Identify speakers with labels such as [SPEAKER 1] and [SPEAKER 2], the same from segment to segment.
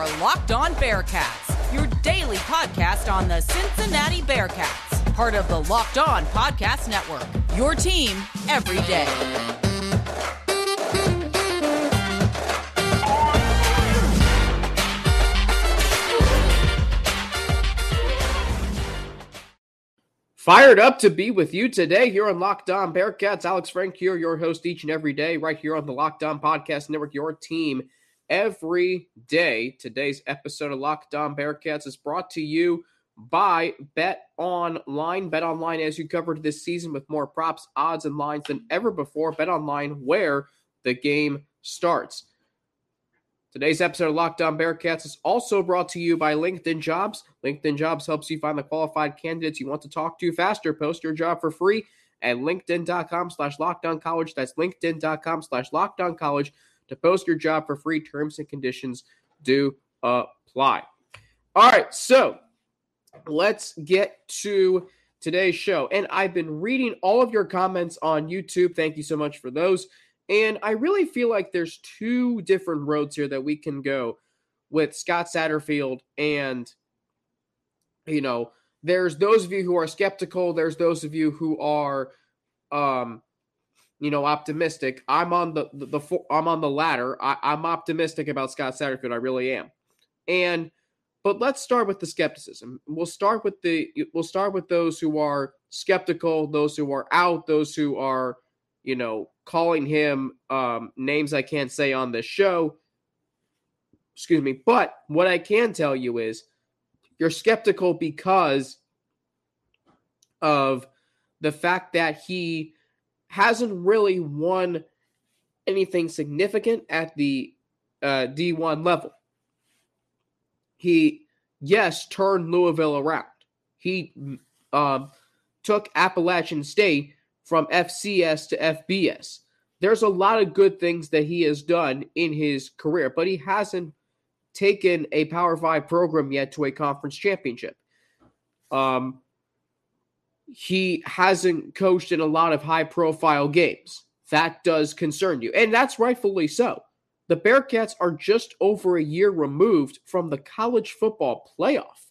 [SPEAKER 1] are Locked On Bearcats, your daily podcast on the Cincinnati Bearcats, part of the Locked On Podcast Network. Your team every day.
[SPEAKER 2] Fired up to be with you today here on Locked On Bearcats. Alex Frank here, your host each and every day, right here on the Locked On Podcast Network, your team every day. Today's episode of Locked On Bearcats is brought to you by Bet Online. Bet Online, as you covered this season with more props, odds, and lines than ever before. Bet Online, where the game starts. Today's episode of Locked On Bearcats is also brought to you by LinkedIn Jobs. LinkedIn Jobs helps you find the qualified candidates you want to talk to faster. Post your job for free at linkedin.com slash college. That's linkedin.com slash college to post your job for free. Terms and conditions do apply. All right, so let's get to today's show. And I've been reading all of your comments on YouTube. Thank you so much for those. And I really feel like there's two different roads here that we can go with Scott Satterfield. And, you know, there's those of you who are skeptical, there's those of you who are, um, you know, optimistic. I'm on the the, the I'm on the latter. I, I'm optimistic about Scott Satterfield. I really am. And but let's start with the skepticism. We'll start with the we'll start with those who are skeptical, those who are out, those who are, you know, calling him um, names I can't say on this show. Excuse me. But what I can tell you is you're skeptical because of the fact that he hasn't really won anything significant at the uh, D1 level. He, yes, turned Louisville around. He um, took Appalachian State from FCS to FBS. There's a lot of good things that he has done in his career, but he hasn't taken a Power Five program yet to a conference championship. Um, he hasn't coached in a lot of high profile games. That does concern you, and that's rightfully so. The Bearcats are just over a year removed from the college football playoff.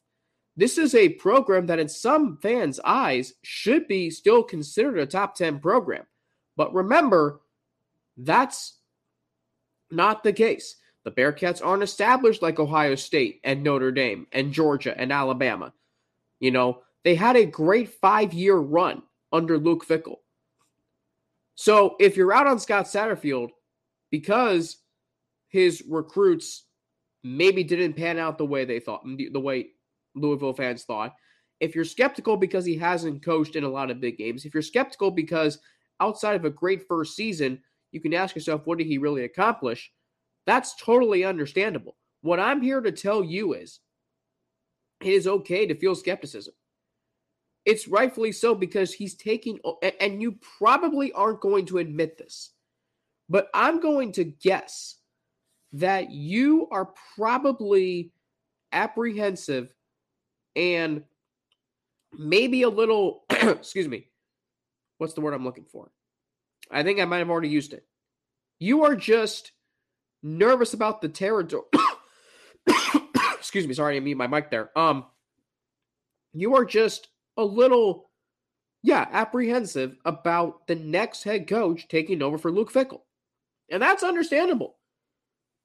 [SPEAKER 2] This is a program that, in some fans' eyes, should be still considered a top 10 program. But remember, that's not the case. The Bearcats aren't established like Ohio State and Notre Dame and Georgia and Alabama. You know, they had a great five year run under Luke Fickell. So if you're out on Scott Satterfield because his recruits maybe didn't pan out the way they thought, the way Louisville fans thought. If you're skeptical because he hasn't coached in a lot of big games, if you're skeptical because outside of a great first season, you can ask yourself, what did he really accomplish? That's totally understandable. What I'm here to tell you is it is okay to feel skepticism. It's rightfully so because he's taking, and you probably aren't going to admit this, but I'm going to guess that you are probably apprehensive and maybe a little, excuse me, what's the word I'm looking for? I think I might have already used it. You are just nervous about the territory. excuse me, sorry, I mute my mic there. Um, you are just a little, yeah, apprehensive about the next head coach taking over for Luke Fickell. And that's understandable.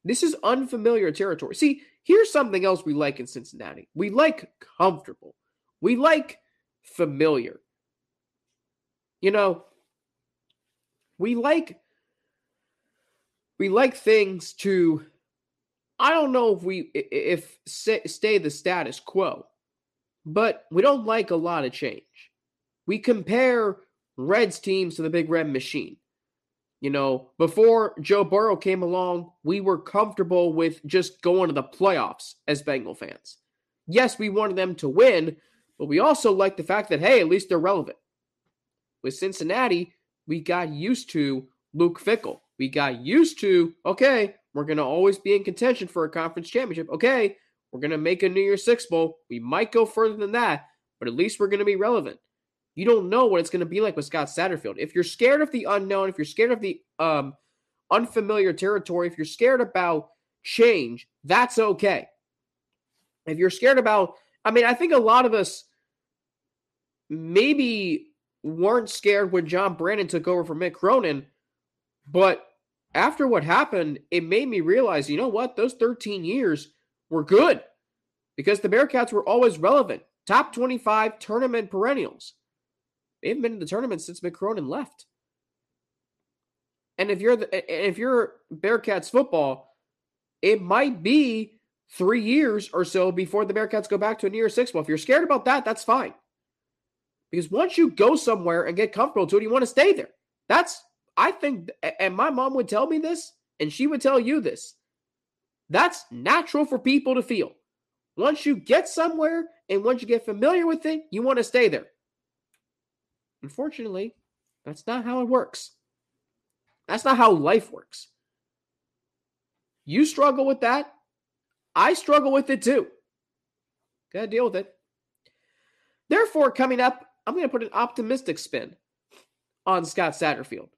[SPEAKER 2] This is unfamiliar territory. See, here's something else we like in Cincinnati we like comfortable, we like familiar. You know, we like we like things to i don't know if we if stay the status quo but we don't like a lot of change we compare reds teams to the big red machine you know before joe burrow came along we were comfortable with just going to the playoffs as bengal fans yes we wanted them to win but we also liked the fact that hey at least they're relevant with cincinnati we got used to Luke Fickell. We got used to, okay, we're going to always be in contention for a conference championship. Okay, we're going to make a New Year's Six Bowl. We might go further than that, but at least we're going to be relevant. You don't know what it's going to be like with Scott Satterfield. If you're scared of the unknown, if you're scared of the um, unfamiliar territory, if you're scared about change, that's okay. If you're scared about, I mean, I think a lot of us maybe weren't scared when John Brannen took over for Mick Cronin, but after what happened, it made me realize, you know what? Those 13 years were good because the Bearcats were always relevant. Top 25 tournament perennials. They haven't been in the tournament since Mick Cronin left. And if you're the, if you're Bearcats football, it might be three years or so before the Bearcats go back to a near six. Well, if you're scared about that, that's fine. Because once you go somewhere and get comfortable to it, you want to stay there. That's I think, and my mom would tell me this, and she would tell you this. That's natural for people to feel. Once you get somewhere and once you get familiar with it, you want to stay there. Unfortunately, that's not how it works. That's not how life works. You struggle with that. I struggle with it too. Gotta deal with it. Therefore, coming up, I'm going to put an optimistic spin on Scott Satterfield.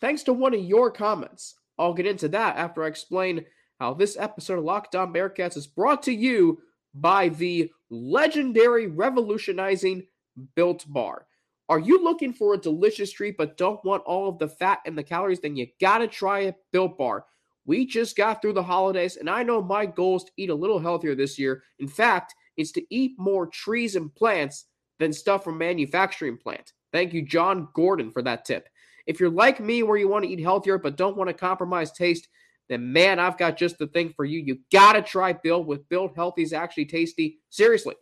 [SPEAKER 2] Thanks to one of your comments. I'll get into that after I explain how this episode of Locked On Bearcats is brought to you by the legendary revolutionizing Built Bar. Are you looking for a delicious treat but don't want all of the fat and the calories? Then you gotta try a Built Bar. We just got through the holidays, and I know my goal is to eat a little healthier this year. In fact, it's to eat more trees and plants than stuff from manufacturing plant. Thank you, John Gordon, for that tip. If you're like me, where you want to eat healthier but don't want to compromise taste, then man, I've got just the thing for you. You gotta try Built with Built Healthy is actually tasty. Seriously,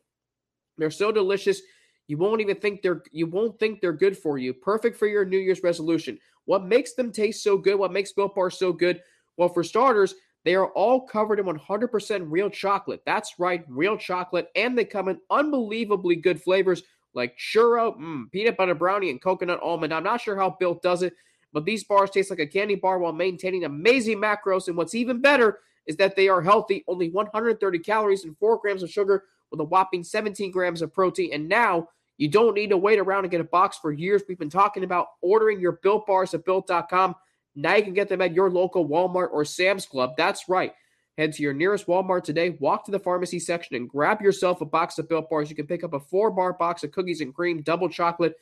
[SPEAKER 2] they're so delicious. You won't even think they're you won't think they're good for you. Perfect for your New Year's resolution. What makes them taste so good? What makes Built Bar so good? Well, for starters, they are all covered in 100% real chocolate. That's right, real chocolate, and they come in unbelievably good flavors like churro, mm, peanut butter brownie, and coconut almond. I'm not sure how Built does it, but these bars taste like a candy bar while maintaining amazing macros. And what's even better is that they are healthy, only 130 calories and 4 grams of sugar with a whopping 17 grams of protein. And now you don't need to wait around and get a box for years. We've been talking about ordering your Built bars at Built.com. Now you can get them at your local Walmart or Sam's Club. That's right. Head to your nearest Walmart today, walk to the pharmacy section, and grab yourself a box of Built Bars. You can pick up a four bar box of cookies and cream, double chocolate,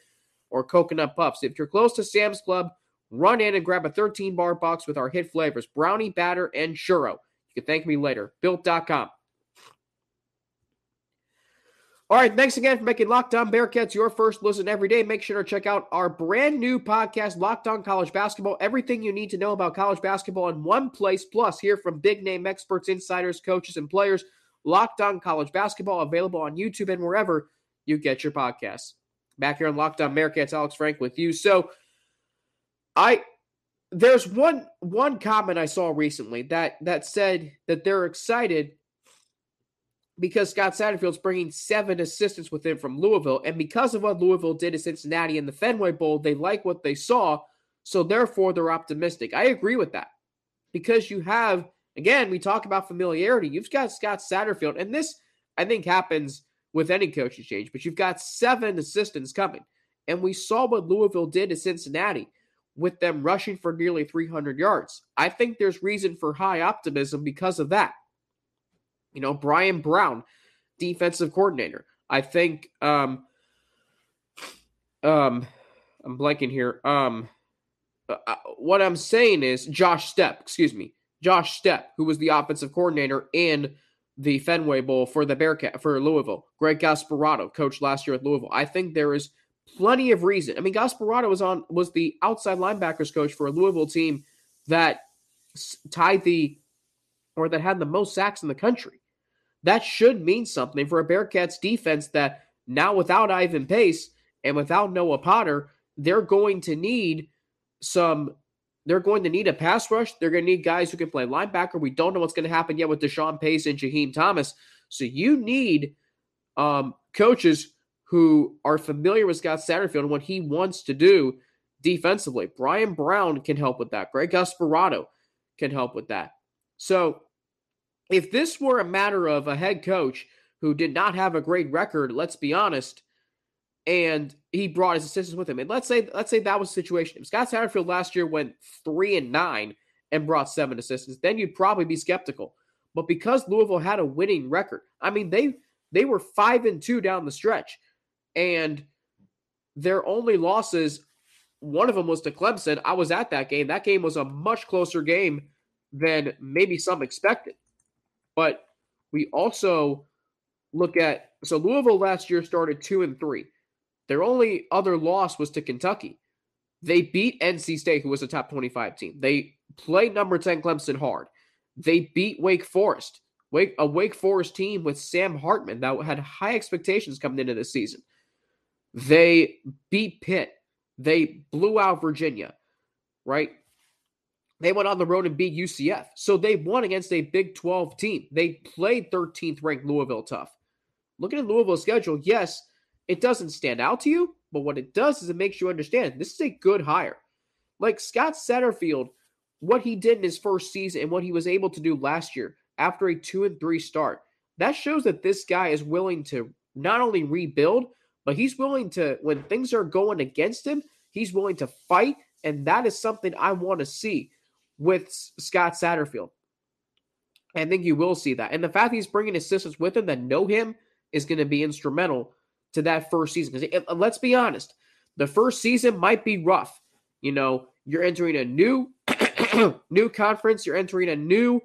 [SPEAKER 2] or coconut puffs. If you're close to Sam's Club, run in and grab a 13 bar box with our hit flavors brownie, batter, and churro. You can thank me later. Built.com. All right, thanks again for making Locked On Bearcats your first listen every day. Make sure to check out our brand new podcast, Locked On College Basketball. Everything you need to know about college basketball in one place. Plus, hear from big name experts, insiders, coaches, and players. Locked On College Basketball available on YouTube and wherever you get your podcasts. Back here on Locked On Bearcats, Alex Frank with you. So, I there's one one comment I saw recently that that said that they're excited because Scott Satterfield's bringing seven assistants with him from Louisville. And because of what Louisville did to Cincinnati in the Fenway Bowl, they like what they saw. So therefore, they're optimistic. I agree with that because you have, again, we talk about familiarity. You've got Scott Satterfield, and this, I think, happens with any coaching change, but you've got seven assistants coming. And we saw what Louisville did to Cincinnati with them rushing for nearly 300 yards. I think there's reason for high optimism because of that. You know, Brian Brown, defensive coordinator. I think um um I'm blanking here. Um uh, uh, what I'm saying is Josh Stepp, excuse me. Josh Stepp, who was the offensive coordinator in the Fenway Bowl for the Bearcat for Louisville. Greg Gasparotto, coached last year at Louisville. I think there is plenty of reason. I mean, Gasparotto was on was the outside linebackers coach for a Louisville team that tied the or that had the most sacks in the country. That should mean something for a Bearcats defense that now without Ivan Pace and without Noah Potter, they're going to need some they're going to need a pass rush. They're going to need guys who can play linebacker. We don't know what's going to happen yet with Deshawn Pace and Jaheim Thomas. So you need um, coaches who are familiar with Scott Satterfield and what he wants to do defensively. Brian Brown can help with that. Greg Gasparotto can help with that. So if this were a matter of a head coach who did not have a great record, let's be honest, and he brought his assistants with him, and let's say let's say that was the situation. If Scott Satterfield last year went three and nine and brought seven assistants, then you'd probably be skeptical. but because Louisville had a winning record. I mean, they they were 5 and 2 down the stretch and their only losses one of them was to Clemson. I was at that game. That game was a much closer game than maybe some expected. But we also look at so Louisville last year started 2 and 3. Their only other loss was to Kentucky. They beat NC State, who was a top 25 team. They played number 10 Clemson hard. They beat Wake Forest, Wake, a Wake Forest team with Sam Hartman that had high expectations coming into this season. They beat Pitt. They blew out Virginia, right? They went on the road and beat UCF. So they won against a Big 12 team. They played 13th ranked Louisville tough. Looking at Louisville's schedule, yes, it doesn't stand out to you, but what it does is it makes you understand this is a good hire. Like Scott Satterfield, what he did in his first season and what he was able to do last year after a two and three start, that shows that this guy is willing to not only rebuild, but he's willing to, when things are going against him, he's willing to fight. And that is something I want to see with Scott Satterfield. I think you will see that. And the fact he's bringing assistants with him that know him is going to be instrumental to that first season. Because let's be honest, the first season might be rough. You know, you're entering a new new conference, you're entering a new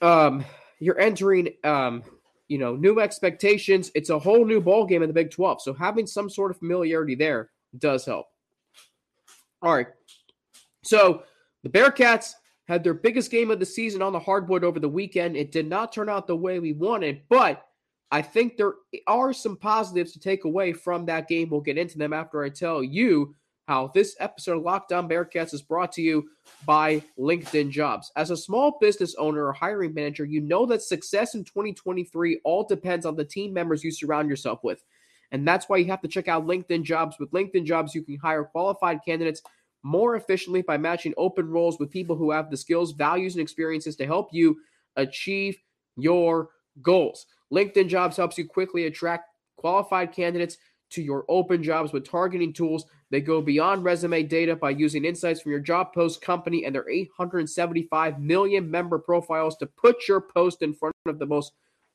[SPEAKER 2] um you're entering um you know, new expectations. It's a whole new ball game in the Big 12. So having some sort of familiarity there does help. All right. So the Bearcats had their biggest game of the season on the hardwood over the weekend. It did not turn out the way we wanted, but I think there are some positives to take away from that game. We'll get into them after I tell you how this episode of Locked On Bearcats is brought to you by LinkedIn Jobs. As a small business owner or hiring manager, you know that success in 2023 all depends on the team members you surround yourself with. And that's why you have to check out LinkedIn Jobs. With LinkedIn Jobs, you can hire qualified candidates more efficiently by matching open roles with people who have the skills, values, and experiences to help you achieve your goals. LinkedIn Jobs helps you quickly attract qualified candidates to your open jobs with targeting tools they go beyond resume data by using insights from your job post company and their 875 million member profiles to put your post in front of the most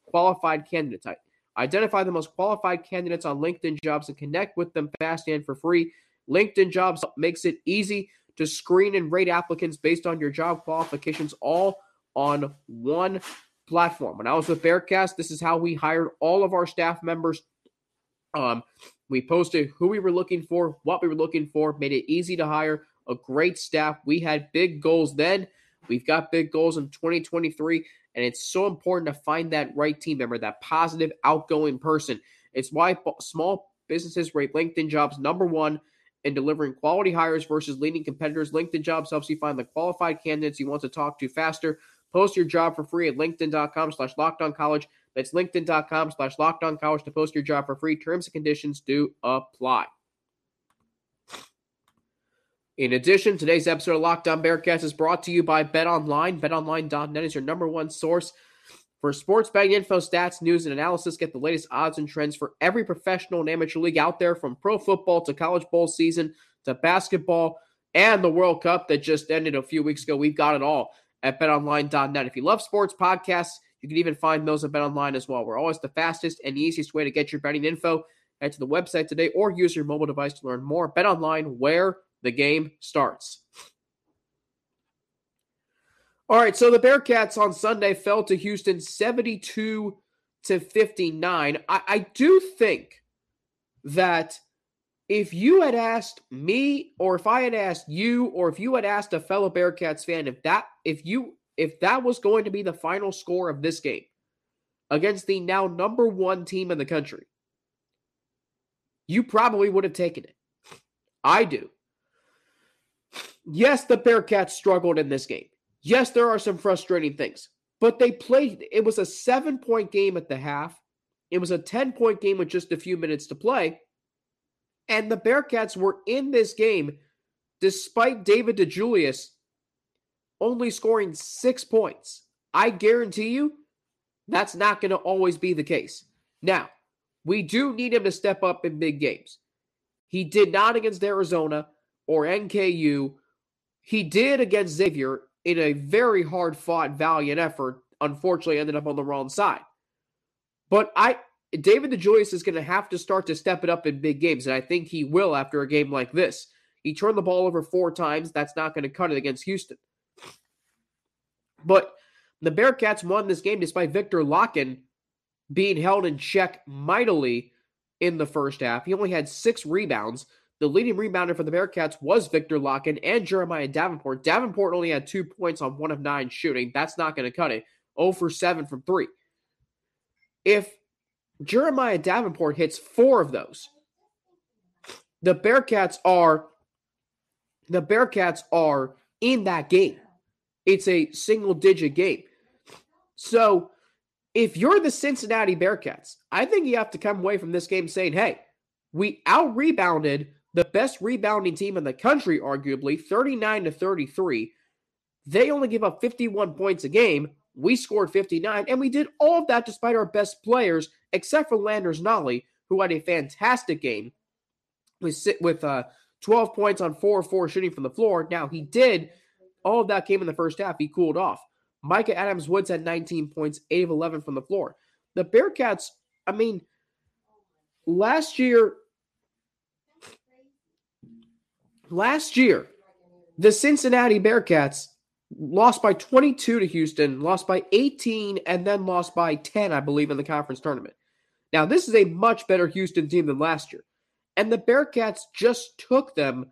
[SPEAKER 2] qualified candidate type. Identify the most qualified candidates on LinkedIn Jobs and connect with them fast and for free. LinkedIn Jobs makes it easy to screen and rate applicants based on your job qualifications all on one platform. When I was with Bearcast, this is how we hired all of our staff members. Um, we posted who we were looking for, what we were looking for, made it easy to hire a great staff. We had big goals then. We've got big goals in 2023, and it's so important to find that right team member, that positive, outgoing person. It's why small businesses rate LinkedIn jobs number one in delivering quality hires versus leading competitors. LinkedIn jobs helps you find the qualified candidates you want to talk to faster. Post your job for free at linkedin.com slash college. That's linkedin.com slash lockdown college to post your job for free. Terms and conditions do apply. In addition, today's episode of Locked On Bearcats is brought to you by BetOnline. BetOnline.net is your number one source for sports betting info, stats, news, and analysis. Get the latest odds and trends for every professional and amateur league out there, from pro football to college bowl season to basketball and the World Cup that just ended a few weeks ago. We've got it all at betonline.net. If you love sports podcasts, you can even find those at BetOnline as well. We're always the fastest and easiest way to get your betting info. Head to the website today or use your mobile device to learn more. Bet Online, where the game starts. All right, so the Bearcats on Sunday fell to Houston 72 to 59. I, I do think that if you had asked me or if I had asked you or if you had asked a fellow Bearcats fan if that if you if that was going to be the final score of this game against the now number 1 team in the country you probably would have taken it. I do. Yes, the Bearcats struggled in this game. Yes, there are some frustrating things, but they played it was a 7-point game at the half. It was a 10-point game with just a few minutes to play and the Bearcats were in this game despite David DeJulius only scoring six points. I guarantee you that's not going to always be the case. Now, we do need him to step up in big games. He did not against Arizona or NKU. He did against Xavier in a very hard fought, valiant effort. Unfortunately, ended up on the wrong side. But I, David DeJulius is going to have to start to step it up in big games, and I think he will after a game like this. He turned the ball over four times. That's not going to cut it against Houston. But the Bearcats won this game despite Viktor Lakhin being held in check mightily in the first half. He only had six rebounds. The leading rebounder for the Bearcats was Viktor Lakhin and Jeremiah Davenport. Davenport only had two points on one of nine shooting. That's not going to cut it. 0 for 7 from three. If Jeremiah Davenport hits four of those, the Bearcats are the Bearcats are in that game. It's a single digit game. So if you're the Cincinnati Bearcats, I think you have to come away from this game saying, hey, we out rebounded the best rebounding team in the country, arguably 39 to 33. They only give up 51 points a game. We scored 59, and we did all of that despite our best players, except for Landers Nolley, who had a fantastic game with, with uh, 12 points on 4 4 shooting from the floor. Now, he did all of that came in the first half. He cooled off. Mika Adams Woods had 19 points, 8 of 11 from the floor. The Bearcats, I mean, last year, last year, the Cincinnati Bearcats lost by 22 to Houston, lost by 18, and then lost by 10, I believe, in the conference tournament. Now, this is a much better Houston team than last year. And the Bearcats just took them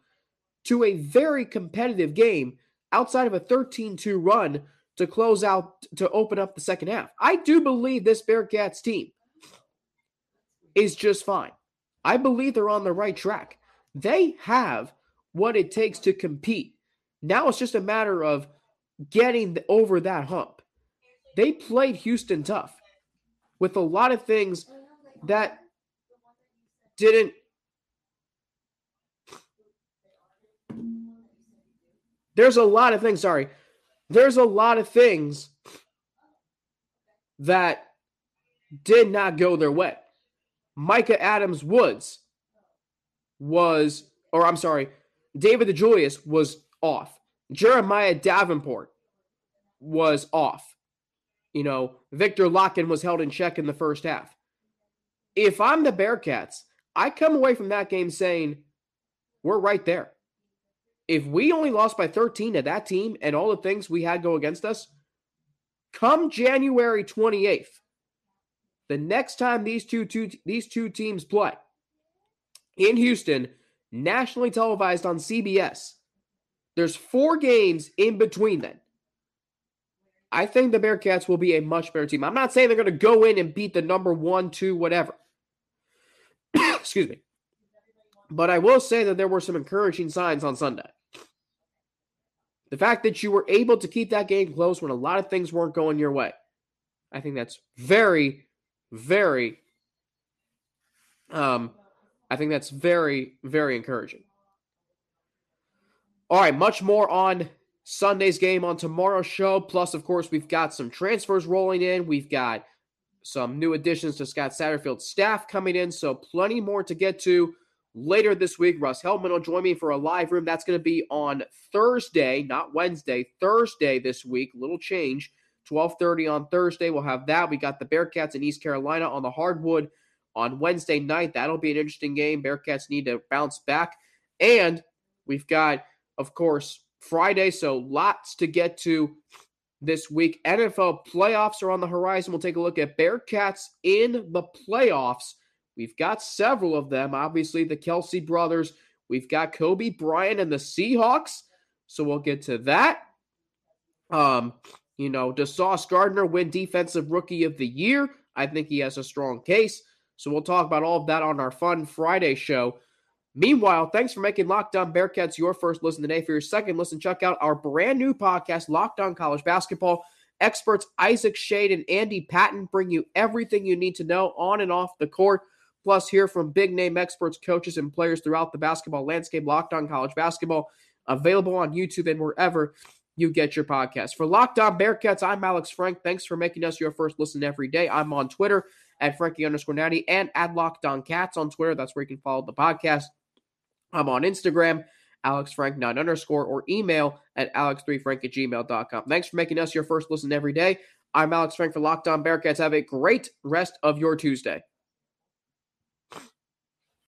[SPEAKER 2] to a very competitive game outside of a 13 2 run to close out to open up the second half. I do believe this Bearcats team is just fine. I believe they're on the right track. They have what it takes to compete. Now it's just a matter of getting over that hump. They played Houston tough with a lot of things that didn't There's a lot of things, sorry. There's a lot of things that did not go their way. Mika Adams Woods was, or I'm sorry, David DeJulius was off. Jeremiah Davenport was off. You know, Viktor Lakhin was held in check in the first half. If I'm the Bearcats, I come away from that game saying, we're right there if we only lost by 13 to that team and all the things we had go against us, come January 28th, the next time these two, two these two teams play in Houston, nationally televised on CBS, there's four games in between then. I think the Bearcats will be a much better team. I'm not saying they're going to go in and beat the number one, two, whatever. Excuse me. But I will say that there were some encouraging signs on Sunday. The fact that you were able to keep that game close when a lot of things weren't going your way, I think that's very, very, um, I think that's very, very encouraging. All right, much more on Sunday's game on tomorrow's show. Plus, of course, we've got some transfers rolling in. We've got some new additions to Scott Satterfield's staff coming in. So, plenty more to get to. Later this week, Russ Heltman will join me for a live room. That's going to be on Thursday, not Wednesday. Thursday this week. Little change. 12:30 on Thursday. We'll have that. We got the Bearcats in East Carolina on the hardwood on Wednesday night. That'll be an interesting game. Bearcats need to bounce back. And we've got, of course, Friday. So lots to get to this week. NFL playoffs are on the horizon. We'll take a look at Bearcats in the playoffs We've got several of them. Obviously, the Kelce brothers. We've got Coby Bryant and the Seahawks. So we'll get to that. Um, you know, does Sauce Gardner win Defensive Rookie of the Year? I think he has a strong case. So we'll talk about all of that on our fun Friday show. Meanwhile, thanks for making Locked On Bearcats your first listen today. For your second listen, check out our brand new podcast, Locked On College Basketball. Experts Isaac Schade and Andy Patton bring you everything you need to know on and off the court. Plus, hear from big name experts, coaches, and players throughout the basketball landscape. Locked on college basketball, available on YouTube and wherever you get your podcast. For Locked On Bearcats, I'm Alex Frank. Thanks for making us your first listen every day. I'm on Twitter at Frankie underscore Natty and at Locked On Cats on Twitter. That's where you can follow the podcast. I'm on Instagram Alex Frank 9 underscore, or email at alex3frank at gmail.com. Thanks for making us your first listen every day. I'm Alex Frank for Locked On Bearcats. Have a great rest of your Tuesday.